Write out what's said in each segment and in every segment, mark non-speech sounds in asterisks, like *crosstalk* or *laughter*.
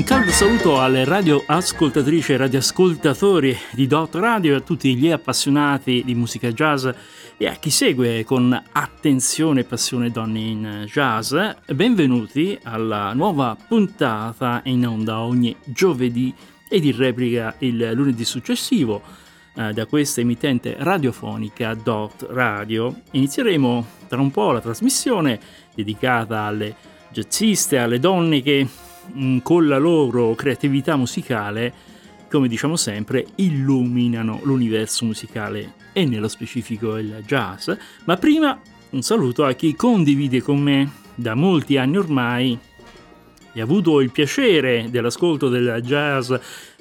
Un caldo saluto alle radioascoltatrici e radioascoltatori di Dot Radio e a tutti gli appassionati di musica jazz e a chi segue con attenzione e passione donne in jazz. Benvenuti alla nuova puntata in onda ogni giovedì ed in replica il lunedì successivo eh, da questa emittente radiofonica Dot Radio. Inizieremo tra un po' la trasmissione dedicata alle jazziste, alle donne che con la loro creatività musicale, come diciamo sempre, illuminano l'universo musicale e nello specifico il jazz. Ma prima un saluto a chi condivide con me da molti anni ormai e ha avuto il piacere dell'ascolto del jazz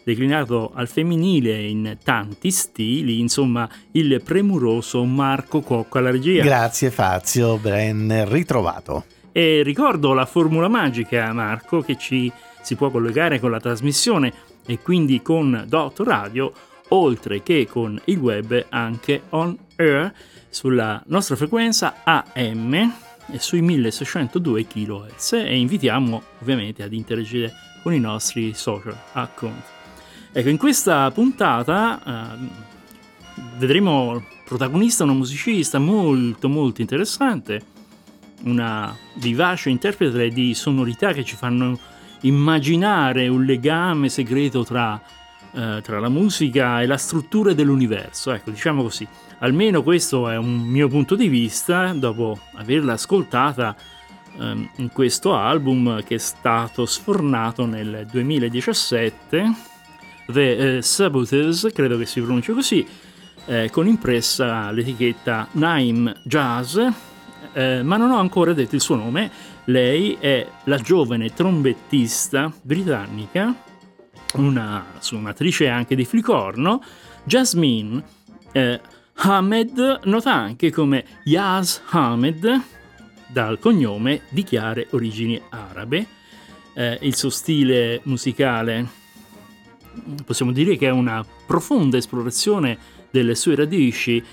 declinato al femminile in tanti stili, insomma il premuroso Marco Cocco alla regia. Grazie Fazio, ben ritrovato. E ricordo la formula magica, Marco, che ci si può collegare con la trasmissione e quindi con Dot Radio, oltre che con il web anche on air sulla nostra frequenza AM e sui 1602 kHz e invitiamo ovviamente ad interagire con i nostri social account. Ecco, in questa puntata eh, vedremo protagonista una musicista molto molto interessante una vivace interprete di sonorità che ci fanno immaginare un legame segreto tra, eh, tra, la musica e la struttura dell'universo. Ecco, diciamo così. Almeno questo è un mio punto di vista dopo averla ascoltata ehm, in questo album che è stato sfornato nel 2017, The eh, Saboteurs, credo che si pronunci così, eh, con impressa l'etichetta Naim Jazz eh, ma non ho ancora detto il suo nome. Lei è la giovane trombettista britannica, una suonatrice anche di flicorno, Jasmine eh, Hamed, nota anche come Yaz Hamed, dal cognome di chiare origini arabe. Eh, il suo stile musicale possiamo dire che è una profonda esplorazione delle sue radici,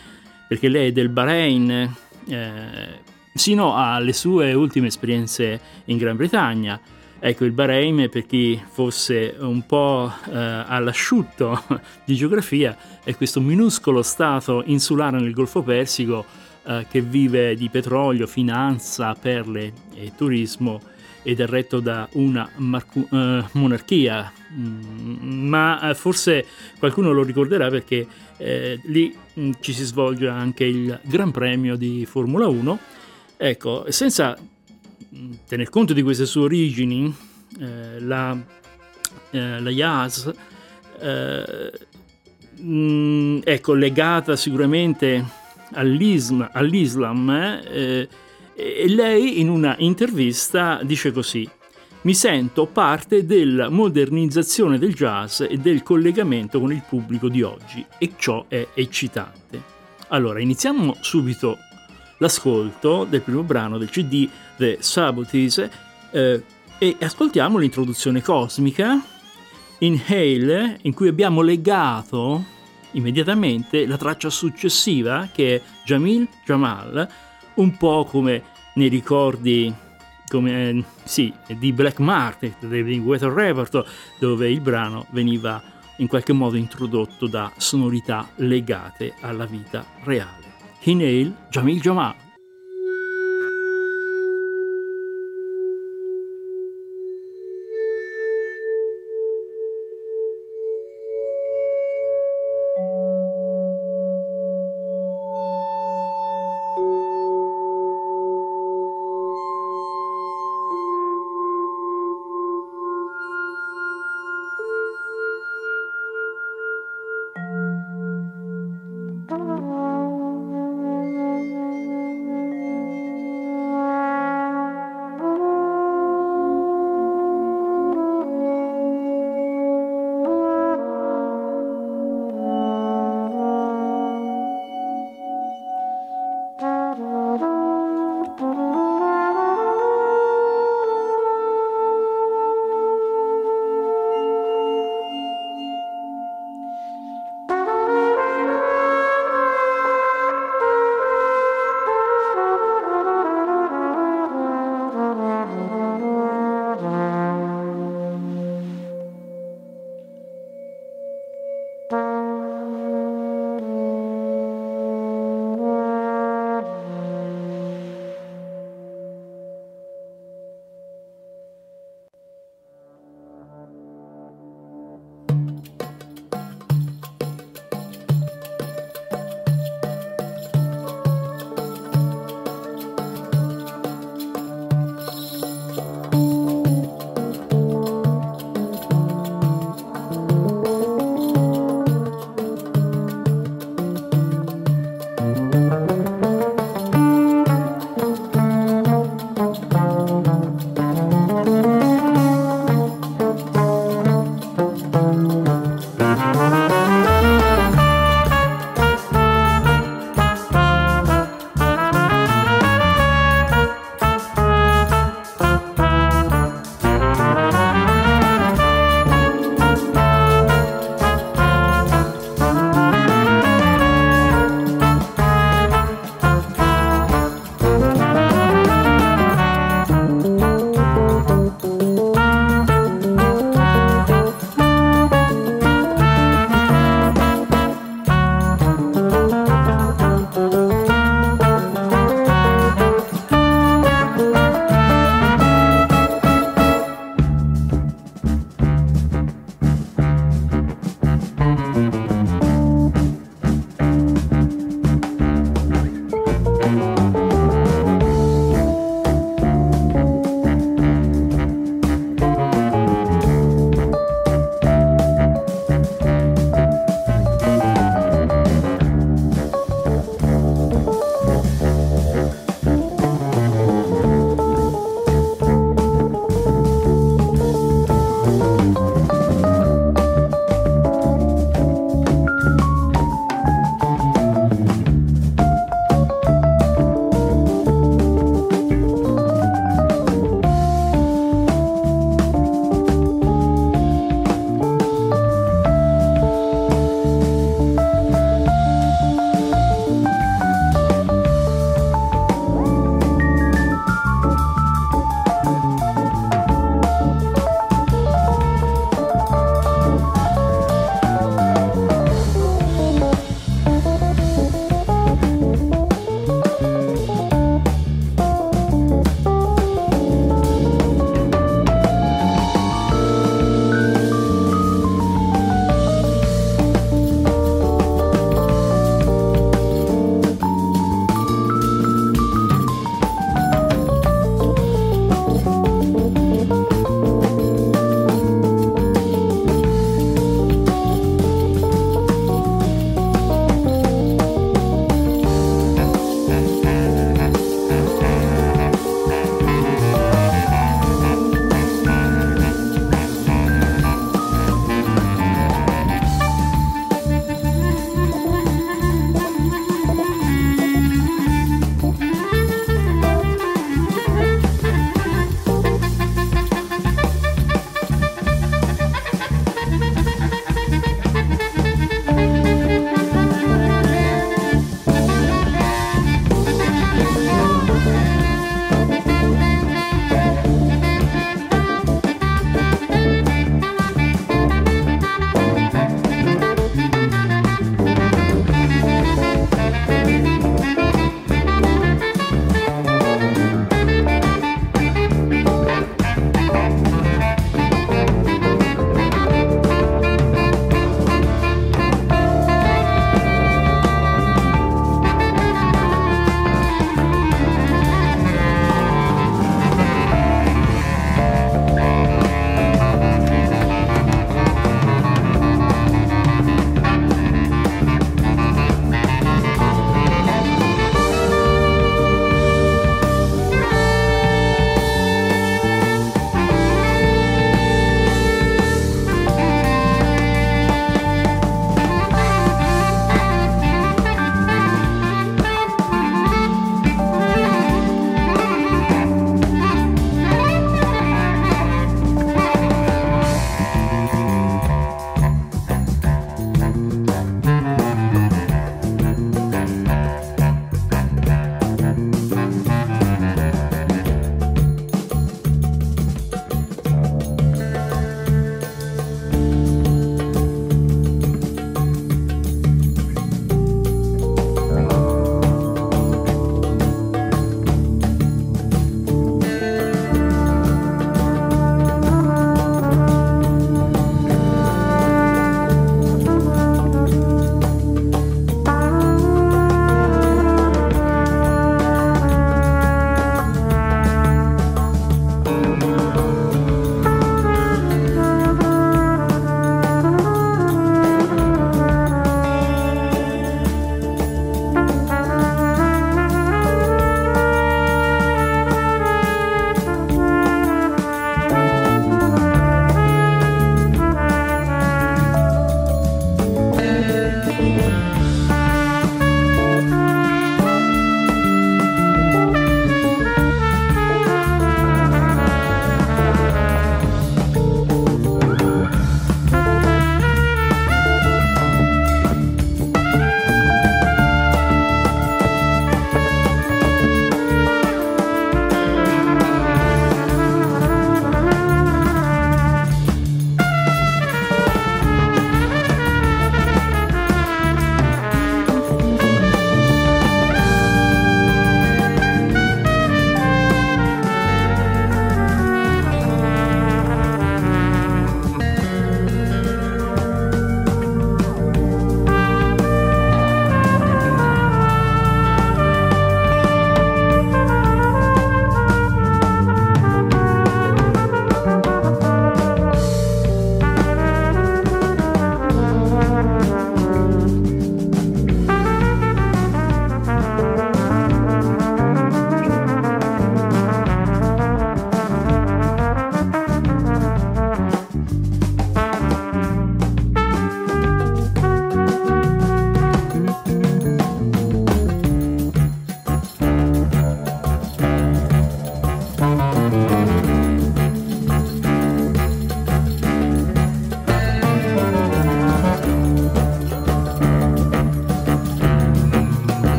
perché lei è del Bahrain, eh, sino alle sue ultime esperienze in Gran Bretagna. Ecco, il Bahrain, per chi fosse un po' eh, all'asciutto di geografia, è questo minuscolo stato insulare nel Golfo Persico eh, che vive di petrolio, finanza, perle e turismo ed è retto da una marcu- eh, monarchia, mm, ma eh, forse qualcuno lo ricorderà perché eh, lì mh, mm, ci si svolge anche il Gran Premio di Formula 1 Ecco, senza mm, tener conto di queste sue origini, eh, la, eh, la Yaz eh, mh, mm, ecco, legata sicuramente all'Islam, all'Islam eh, e lei in una intervista dice così mi sento parte della modernizzazione del jazz e del collegamento con il pubblico di oggi e ciò è eccitante. Allora, iniziamo subito l'ascolto del primo brano del CD The Sabotage eh, e ascoltiamo l'introduzione cosmica Inhale in cui abbiamo legato immediatamente la traccia successiva che è Jamil Jamal un po' come nei ricordi come, eh, sì, di Black Market, del Weather Report, dove il brano veniva in qualche modo introdotto da sonorità legate alla vita reale. Hinale Jamil Jamal. Per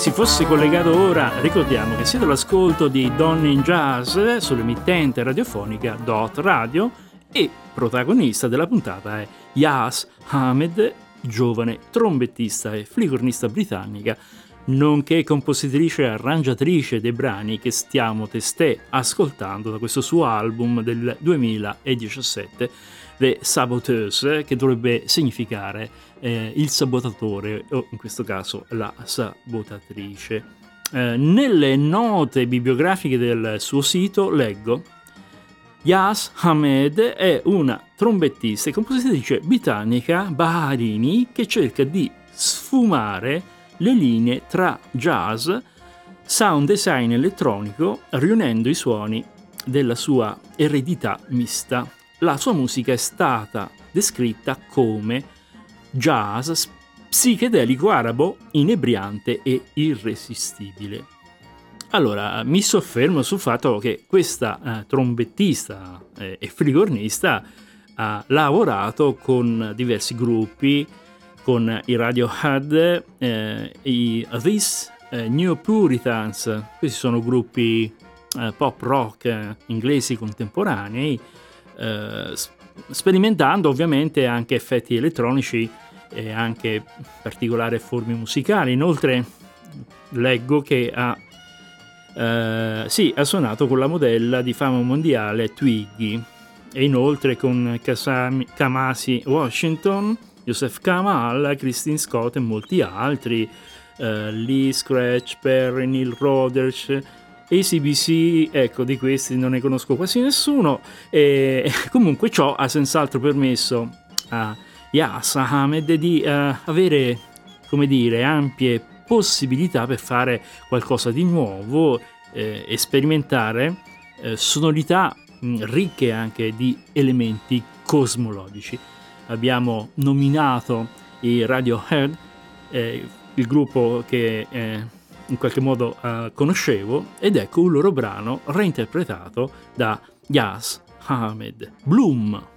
si fosse collegato ora, ricordiamo che siete all'ascolto di Donne in Jazz sull'emittente radiofonica Dot Radio e protagonista della puntata è Yas Hamed, giovane trombettista e flicornista britannica, nonché compositrice e arrangiatrice dei brani che stiamo testé ascoltando da questo suo album del 2017, The Saboteuse, che dovrebbe significare eh, il sabotatore o in questo caso la sabotatrice. Eh, nelle note bibliografiche del suo sito leggo Yas Hamed è una trombettista e compositrice britannica Baharini che cerca di sfumare le linee tra jazz, sound design elettronico, riunendo i suoni della sua eredità mista. La sua musica è stata descritta come jazz psichedelico arabo, inebriante e irresistibile. Allora, mi soffermo sul fatto che questa eh, trombettista eh, e frigornista ha lavorato con diversi gruppi, con i Radiohead, eh, i This eh, New Puritans, questi sono gruppi eh, pop rock eh, inglesi contemporanei, sperimentando ovviamente anche effetti elettronici e anche particolari forme musicali. Inoltre leggo che ha, eh, sì, ha suonato con la modella di fama mondiale Twiggy e inoltre con Kasami, Kamasi Washington, Joseph Kamal, Christine Scott e molti altri, eh, Lee Scratch, Perry, Neil Rodgers, ACBC, ecco, di questi non ne conosco quasi nessuno, e *laughs* comunque ciò ha senz'altro permesso a Yas Ahmed di uh, avere, come dire, ampie possibilità per fare qualcosa di nuovo eh, sperimentare eh, sonorità mh, ricche anche di elementi cosmologici. Abbiamo nominato i Radiohead, eh, il gruppo che eh, in qualche modo eh, conoscevo ed ecco un loro brano reinterpretato da Yas Ahmed Bloom.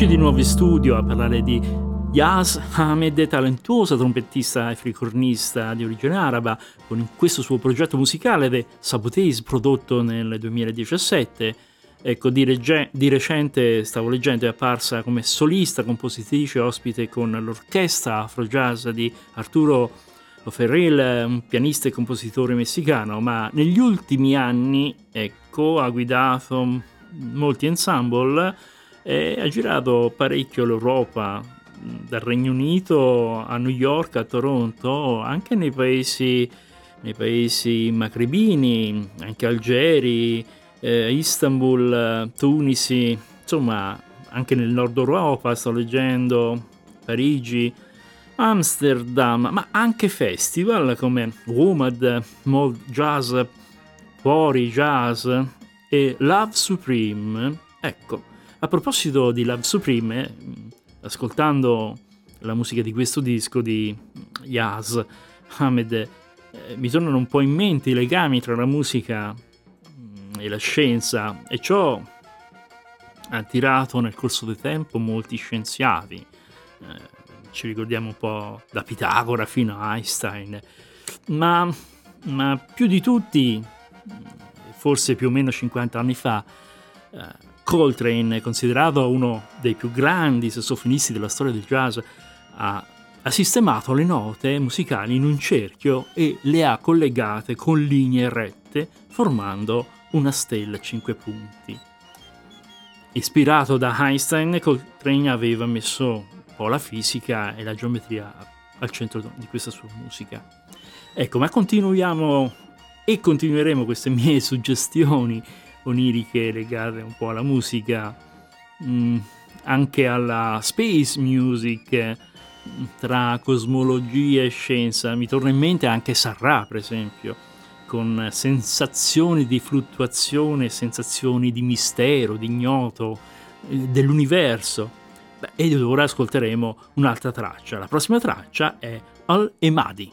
Eccoci di nuovo in studio a parlare di Yas Ahmed, talentuosa trompettista e fricornista di origine araba, con questo suo progetto musicale The Sabotage prodotto nel 2017. Ecco, di, reg- di, recente stavo leggendo, è apparsa come solista, compositrice, ospite con l'orchestra Afro Jazz di Arturo Ferrell, un pianista e compositore messicano, ma negli ultimi anni, ecco, ha guidato molti ensemble e ha girato parecchio l'Europa, dal Regno Unito a New York, a Toronto, anche nei paesi, nei paesi macrebini, anche Algeri, eh, Istanbul, Tunisi, insomma anche nel nord Europa sto leggendo, Parigi, Amsterdam, ma anche festival come WOMAD, Mold Jazz, Pori Jazz e Love Supreme. Ecco, a proposito di Love Supreme, ascoltando la musica di questo disco di Yaz Ahmed, eh, mi tornano un po' in mente i legami tra la musica mm, e la scienza e ciò ha attirato nel corso del tempo molti scienziati. Eh, ci ricordiamo un po' da Pitagora fino a Einstein, ma, ma più di tutti, forse più o meno 50 anni fa, eh, Coltrane, considerato uno dei più grandi sassofonisti della storia del jazz, ha, ha sistemato le note musicali in un cerchio e le ha collegate con linee rette, formando una stella a cinque punti. Ispirato da Einstein, Coltrane aveva messo un po' la fisica e la geometria al centro di questa sua musica. Ecco, ma continuiamo e continueremo queste *laughs* mie suggestioni oniriche legate un po' alla musica, mm, anche alla space music, tra cosmologia e scienza. Mi torna in mente anche Sarra, per esempio, con sensazioni di fluttuazione, sensazioni di mistero, di ignoto, eh, dell'universo. Beh, ed ora ascolteremo un'altra traccia. La prossima traccia è Al-Emadi.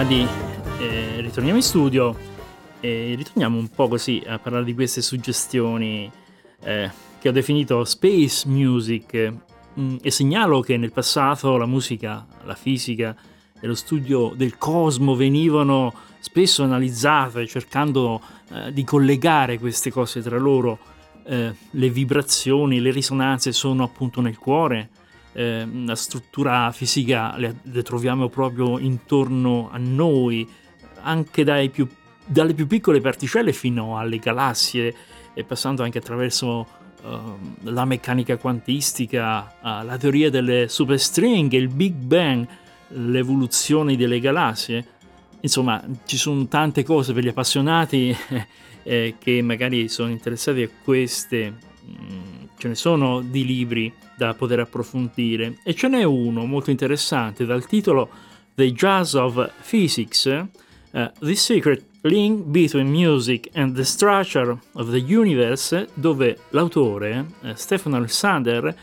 Madi. Eh, ritorniamo in studio e ritorniamo un po' così a parlare di queste suggestioni eh, che ho definito space music mm, e segnalo che nel passato la musica, la fisica e lo studio del cosmo venivano spesso analizzate cercando eh, di collegare queste cose tra loro. Eh, le vibrazioni, le risonanze sono appunto nel cuore, eh, la struttura fisica le, le, troviamo proprio intorno a noi, anche più, dalle più piccole particelle fino alle galassie, e passando anche attraverso uh, la meccanica quantistica, uh, la teoria delle superstringhe, il Big Bang, l'evoluzione delle galassie. Insomma, ci sono tante cose per gli appassionati *laughs* eh, che magari sono interessati a queste. Mm, ce ne sono di libri da poter approfondire e ce n'è uno molto interessante dal titolo The Jazz of Physics, uh, The Secret Link Between Music and the Structure of the Universe, dove l'autore, uh, Stefano Alexander,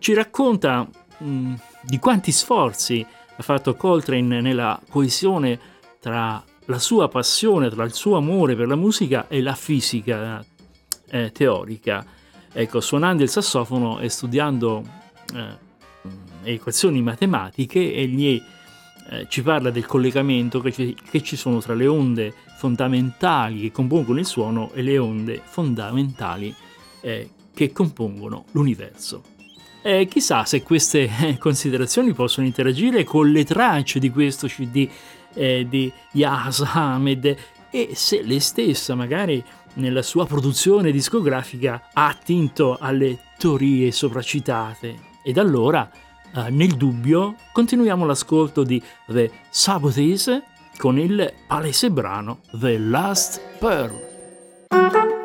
ci racconta mh, di quanti sforzi ha fatto Coltrane nella coesione tra la sua passione, tra il suo amore per la musica e la fisica eh, teorica. Ecco, suonando il sassofono e studiando eh, equazioni matematiche, egli eh, ci parla del collegamento che ci, che ci sono tra le onde fondamentali che compongono il suono e le onde fondamentali eh, che compongono l'universo. E chissà se queste eh, considerazioni possono interagire con le tracce di questo CD eh, di Yas Ahmed e se lei stessa magari nella sua produzione discografica ha attinto alle teorie sopracitate e da allora, eh, nel dubbio, continuiamo l'ascolto di The Sabotage con il palese brano The Last Pearl.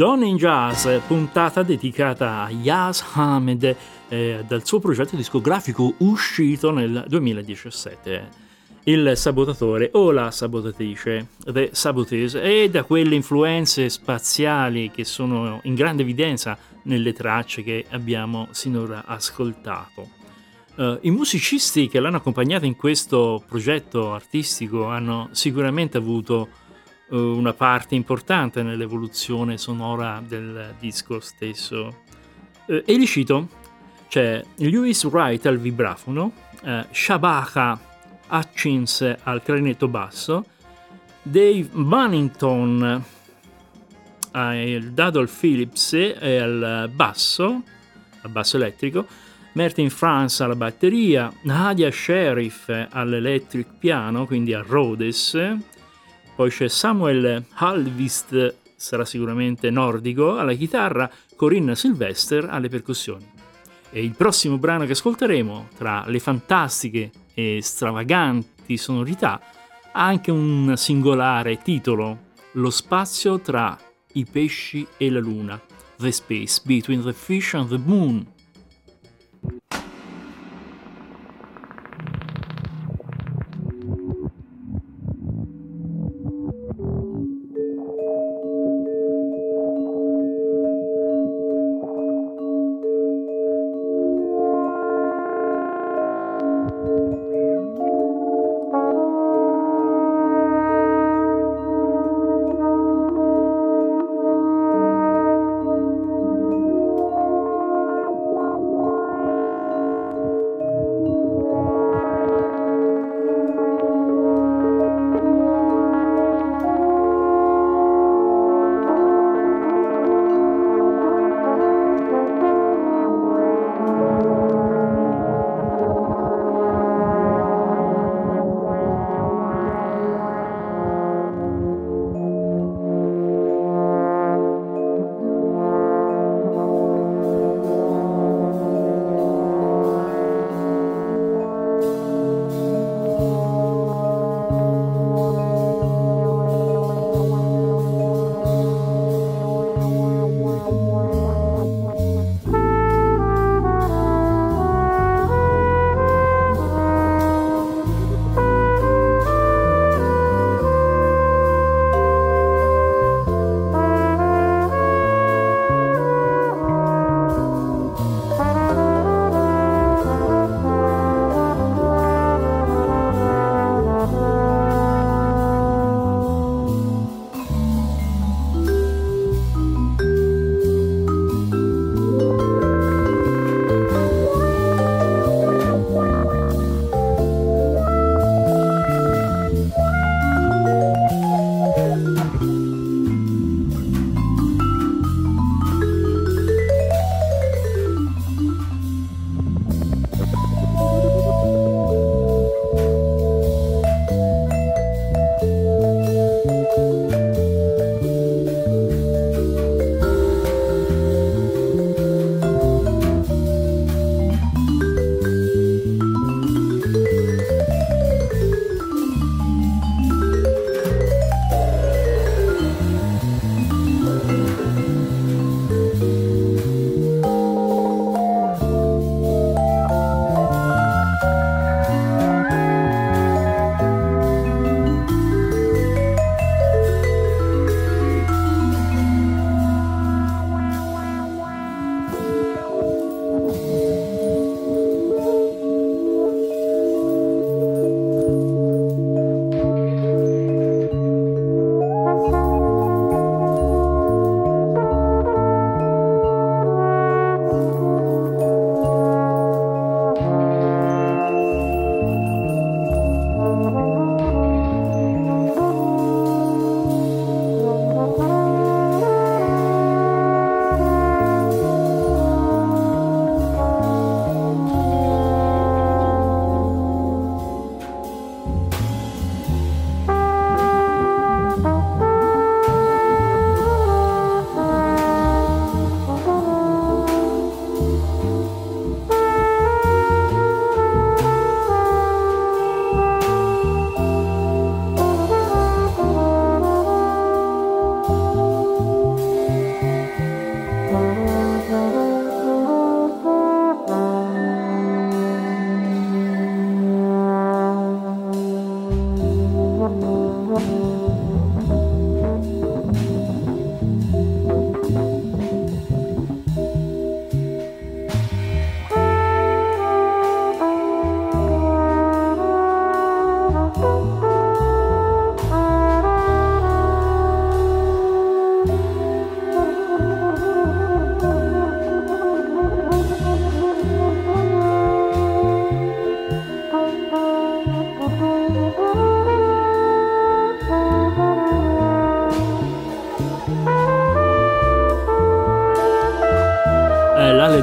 Donne in Jazz, puntata dedicata a Yas Hamed eh, dal suo progetto discografico uscito nel 2017. Il sabotatore o la sabotatrice, The Saboteurs, e da quelle influenze spaziali che sono in grande evidenza nelle tracce che abbiamo sinora ascoltato. Uh, I musicisti che l'hanno accompagnata in questo progetto artistico hanno sicuramente avuto una parte importante nell'evoluzione sonora del disco stesso. Uh, e li cito, c'è Lewis Wright al vibrafono, uh, Shabaka Hutchins al clarinetto basso, Dave Bunnington al Dadol Phillips e al basso, al basso elettrico, Martin France alla batteria, Nadia Sheriff all'electric piano, quindi a Rhodes, poi c'è Samuel Halvist, sarà sicuramente nordico, alla chitarra, Corinna Sylvester alle percussioni. E il prossimo brano che ascolteremo, tra le fantastiche e stravaganti sonorità, ha anche un singolare titolo, Lo spazio tra i pesci e la luna, The Space Between the Fish and the Moon.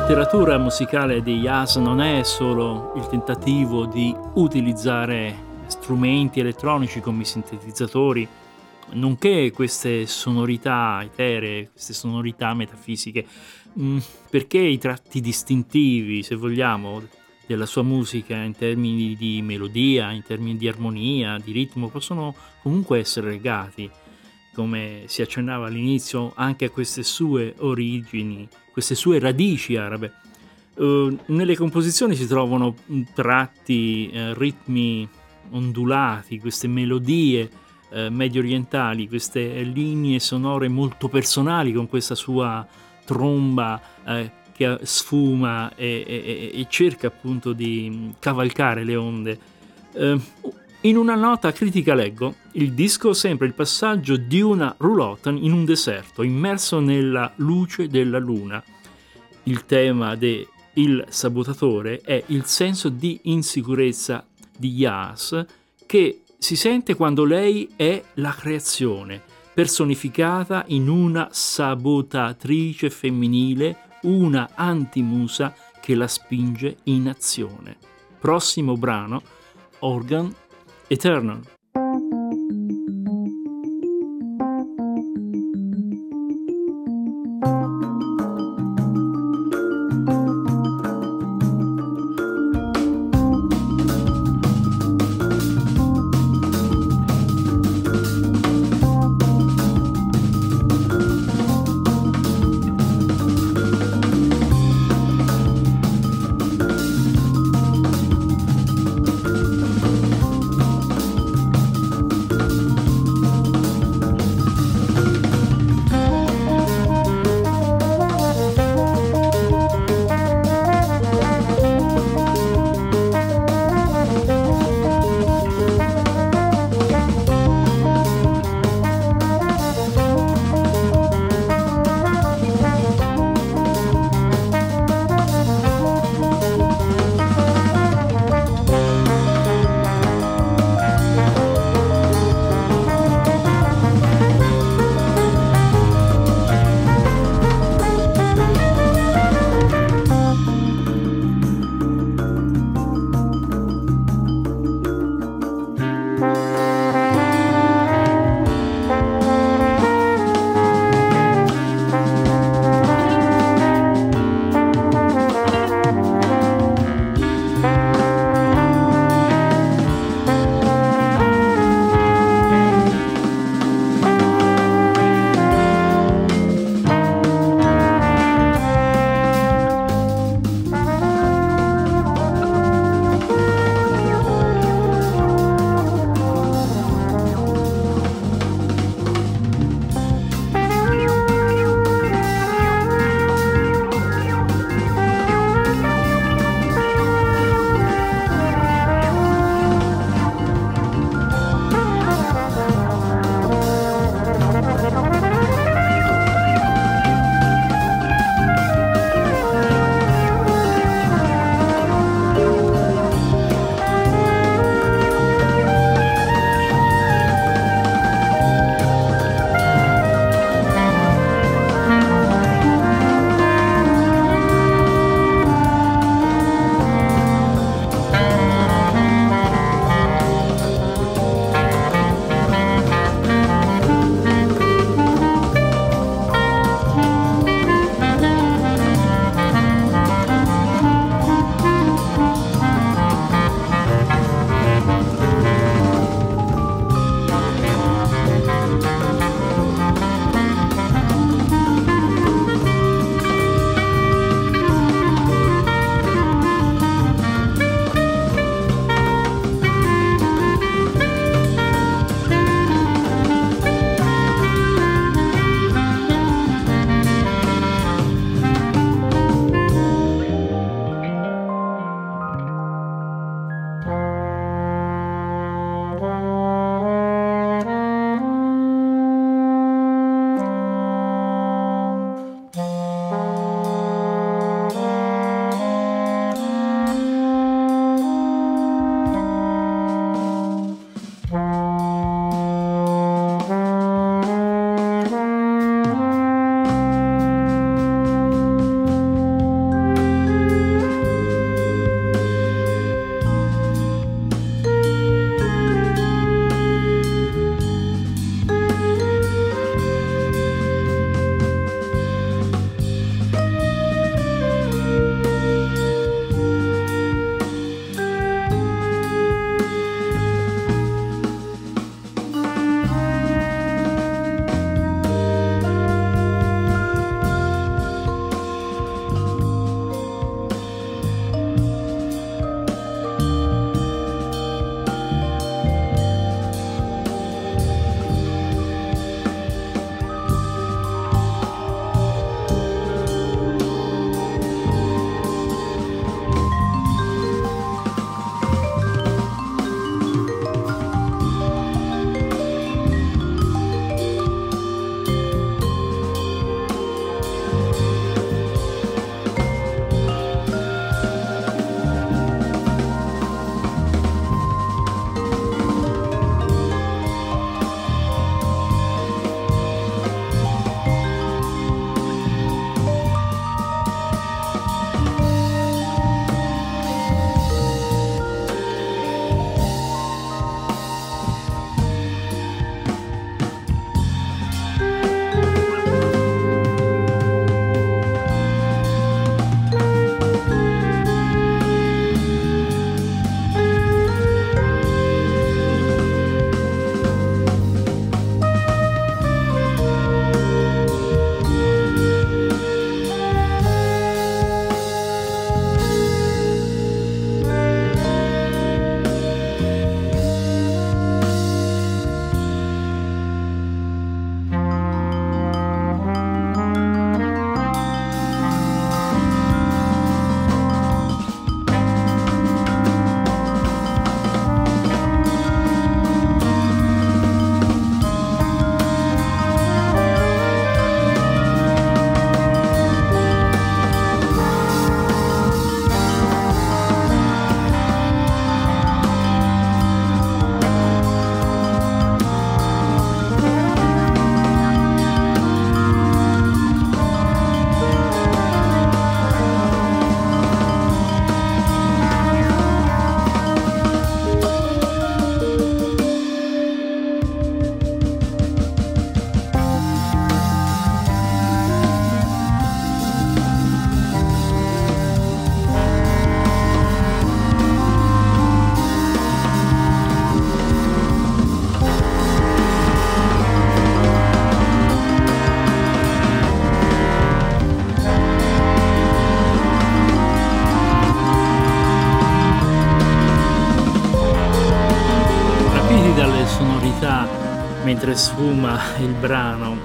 Letteratura musicale di jazz non è solo il tentativo di utilizzare strumenti elettronici come i sintetizzatori, nonché queste sonorità eteree, queste sonorità metafisiche, mm, perché i tratti distintivi, se vogliamo, della sua musica in termini di melodia, in termini di armonia, di ritmo, possono comunque essere legati, come si accennava all'inizio, anche a queste sue origini, queste sue radici arabe. Uh, nelle composizioni si trovano tratti, uh, ritmi ondulati, queste melodie uh, medio orientali, queste linee sonore molto personali con questa sua tromba che sfuma e, e, e, cerca appunto di cavalcare le onde. In una nota critica leggo, il disco sembra il passaggio di una roulotte in un deserto, immerso nella luce della luna. Il tema de Il sabotatore è il senso di insicurezza di Yas che si sente quando lei è la creazione, personificata in una sabotatrice femminile una antimusa che la spinge in azione. Prossimo brano, Organ Eternal. Sfuma il brano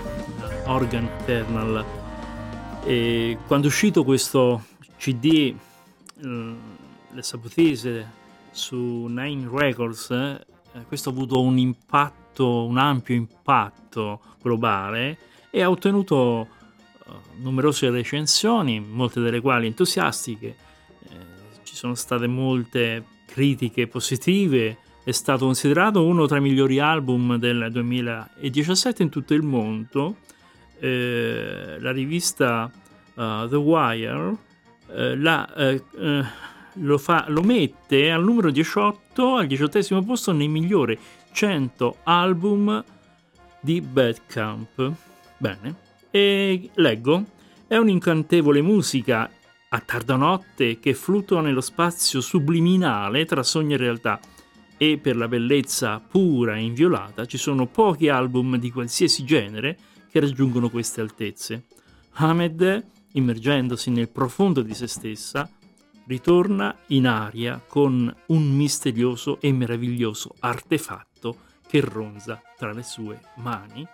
Organ Eternal. E quando è uscito questo CD, eh, le Sabutese su Nine Records, eh, questo ha avuto un impatto, un ampio impatto globale e ha ottenuto eh, numerose recensioni, molte delle quali entusiastiche. Eh, ci sono state molte critiche positive è stato considerato uno tra i migliori album del 2017 in tutto il mondo. Eh, la rivista uh, The Wire eh, la, eh, eh, lo, fa, lo, mette al numero 18, al diciottesimo posto nei migliori 100 album di Badcamp. Bene, e leggo, è un'incantevole musica a tarda notte che fluttua nello spazio subliminale tra sogno e realtà e per la bellezza pura e inviolata ci sono pochi album di qualsiasi genere che raggiungono queste altezze. Ahmed, immergendosi nel profondo di se stessa, ritorna in aria con un misterioso e meraviglioso artefatto che ronza tra le sue mani.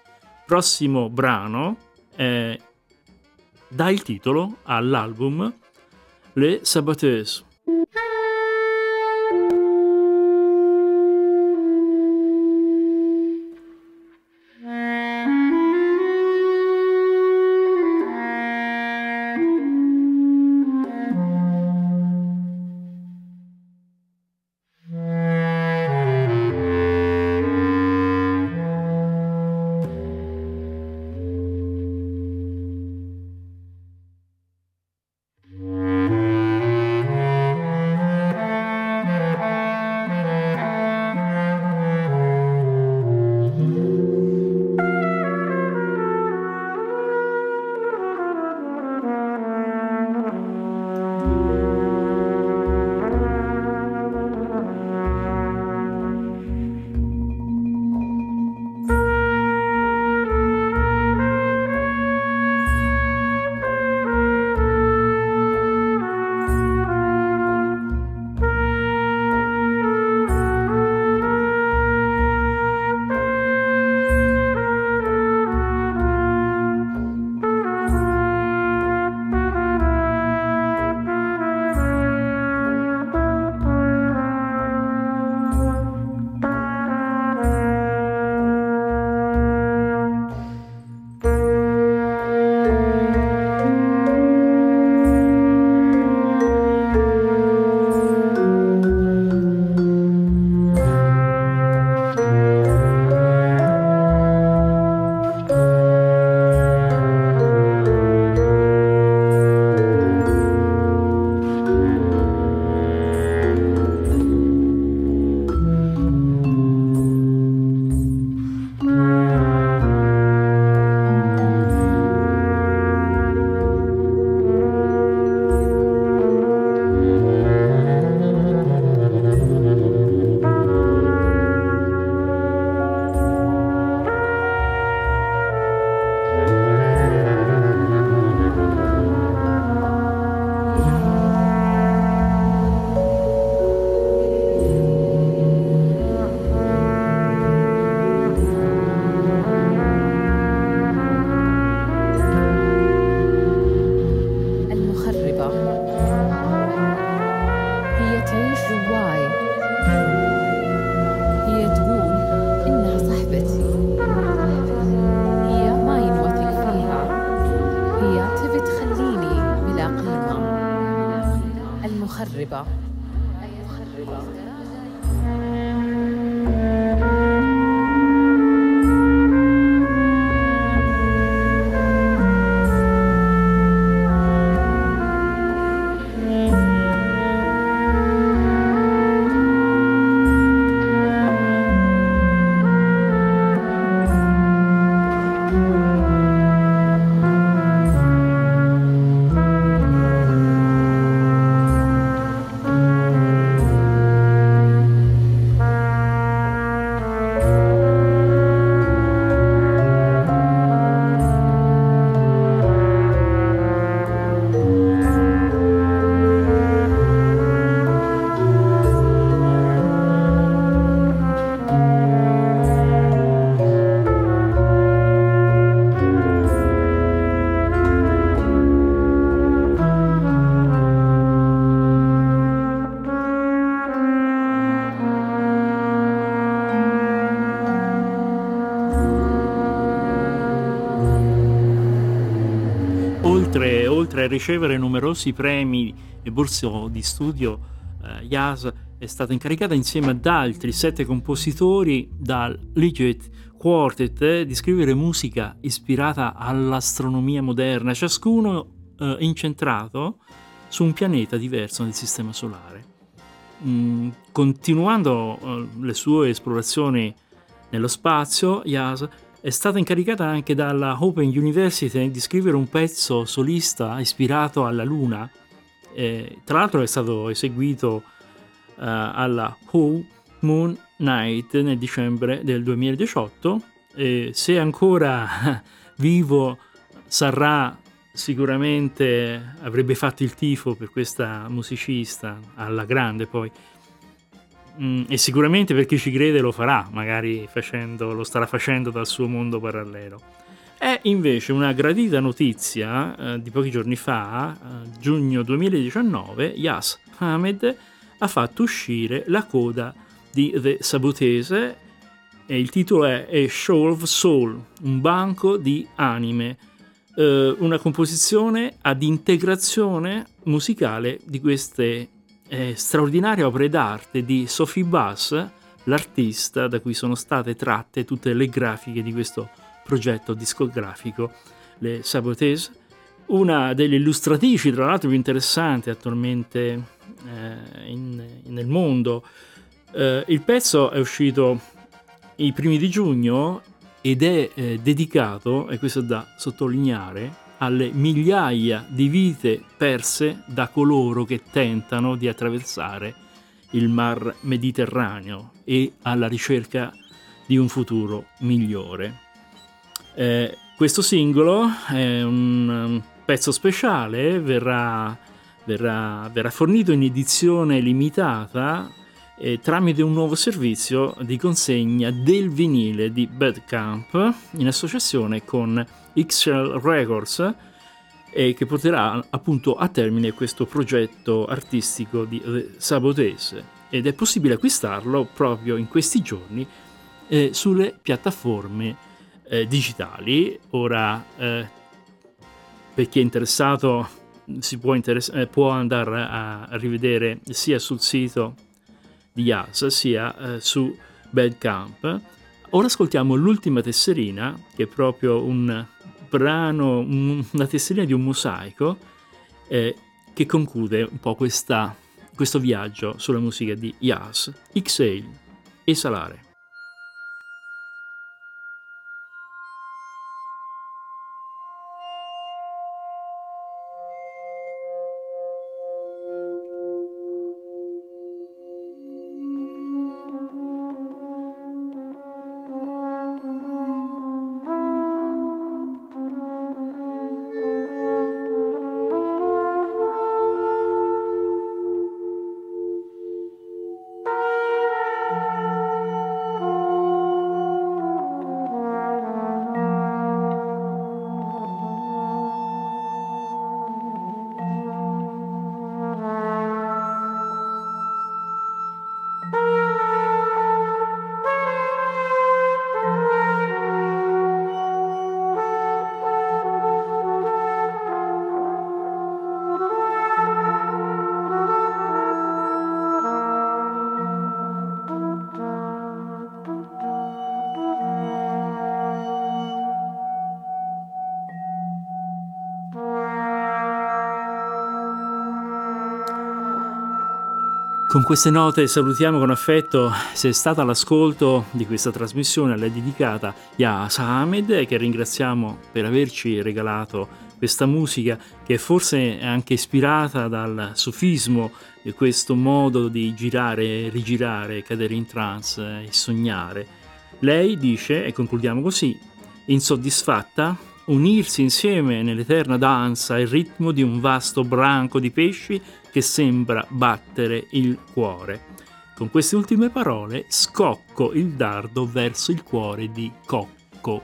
Prossimo brano eh, dà il titolo all'album Les Sabateuses. Ricevere numerosi premi e borse di studio, eh, Yas è stata incaricata insieme ad altri sette compositori dal Liget Quartet eh, di scrivere musica ispirata all'astronomia moderna, ciascuno eh, incentrato su un pianeta diverso nel Sistema Solare. Mm, continuando eh, le sue esplorazioni nello spazio, Yas è stata incaricata anche dalla Open University di scrivere un pezzo solista ispirato alla Luna. Eh, tra l'altro è stato eseguito uh, alla Who Moon Night nel dicembre del 2018 e se ancora *laughs* vivo sarà sicuramente avrebbe fatto il tifo per questa musicista alla grande poi mm, e sicuramente per chi ci crede lo farà magari facendo, lo starà facendo dal suo mondo parallelo. È invece una gradita notizia eh, di pochi giorni fa, eh, giugno 2019, Yas Hamed ha fatto uscire la coda di The Sabotese e il titolo è A Show of Soul, un banco di anime, eh, una composizione ad integrazione musicale di queste eh, straordinarie opere d'arte di Sophie Bass, l'artista da cui sono state tratte tutte le grafiche di questo progetto discografico, le Sabotese, una delle illustratrici, tra l'altro più interessanti attualmente eh, in, nel mondo. Eh, il pezzo è uscito i primi di giugno ed è eh, dedicato, e questo è da sottolineare, alle migliaia di vite perse da coloro che tentano di attraversare il mar Mediterraneo e alla ricerca di un futuro migliore. Eh, questo singolo è un, un pezzo speciale, verrà verrà, verrà fornito in edizione limitata eh, tramite un nuovo servizio di consegna del vinile di Badcamp in associazione con XL Records e che porterà appunto a termine questo progetto artistico di Sabotese ed è possibile acquistarlo proprio in questi giorni eh, sulle piattaforme eh, digitali. Ora, eh, per chi è interessato si può, interess- eh, può andare a, rivedere sia sul sito di Yas sia eh, su Bandcamp. Ora ascoltiamo l'ultima tesserina, che è proprio un brano, un, una tesserina di un mosaico, eh, che conclude un po' questa, questo viaggio sulla musica di Yas, Exhale, esalare. Con queste note salutiamo con affetto se è stata all'ascolto di questa trasmissione, alla dedicata Yasa Ahmed, che ringraziamo per averci regalato questa musica che forse è anche ispirata dal sufismo e questo modo di girare, rigirare, cadere in trance e sognare. Lei dice, e concludiamo così, insoddisfatta, unirsi insieme nell'eterna danza il ritmo di un vasto branco di pesci che sembra battere il cuore. Con queste ultime parole scocco il dardo verso il cuore di Cocco.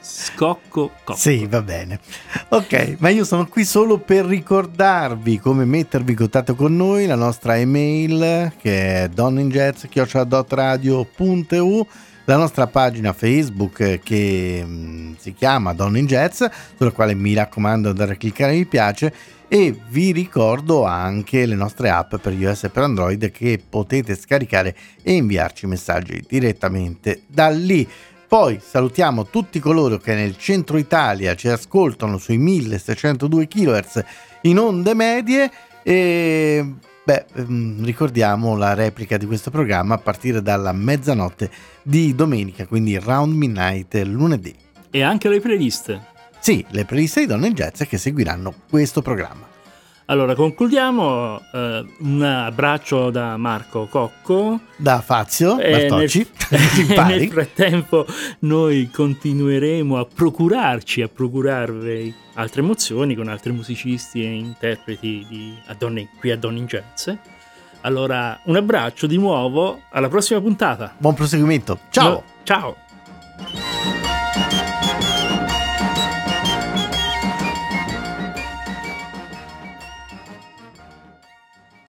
Scocco Cocco. Sì, va bene. Ok, ma io sono qui solo per ricordarvi come mettervi in contatto con noi, la nostra email che è donninjazz.radio.eu la nostra pagina Facebook che mm, si chiama Donne in Jazz, sulla quale mi raccomando andare a cliccare mi piace e vi ricordo anche le nostre app per iOS e per Android che potete scaricare e inviarci messaggi direttamente da lì. Poi salutiamo tutti coloro che nel centro Italia ci ascoltano sui 1602 kHz in onde medie e beh, mm, ricordiamo la replica di questo programma a partire dalla mezzanotte di domenica, quindi round midnight lunedì. E anche le playlist. Sì, le playlist di Donne in Jazz che seguiranno questo programma. Allora, concludiamo. Uh, un abbraccio da Marco Cocco. Da Fazio Bartocci. Nel, *laughs* *laughs* nel frattempo noi continueremo a procurarci, a procurarvi altre emozioni con altri musicisti e interpreti di, a donne, qui a Donne in Jazz. Allora, un abbraccio di nuovo, alla prossima puntata. Buon proseguimento. Ciao. No, ciao.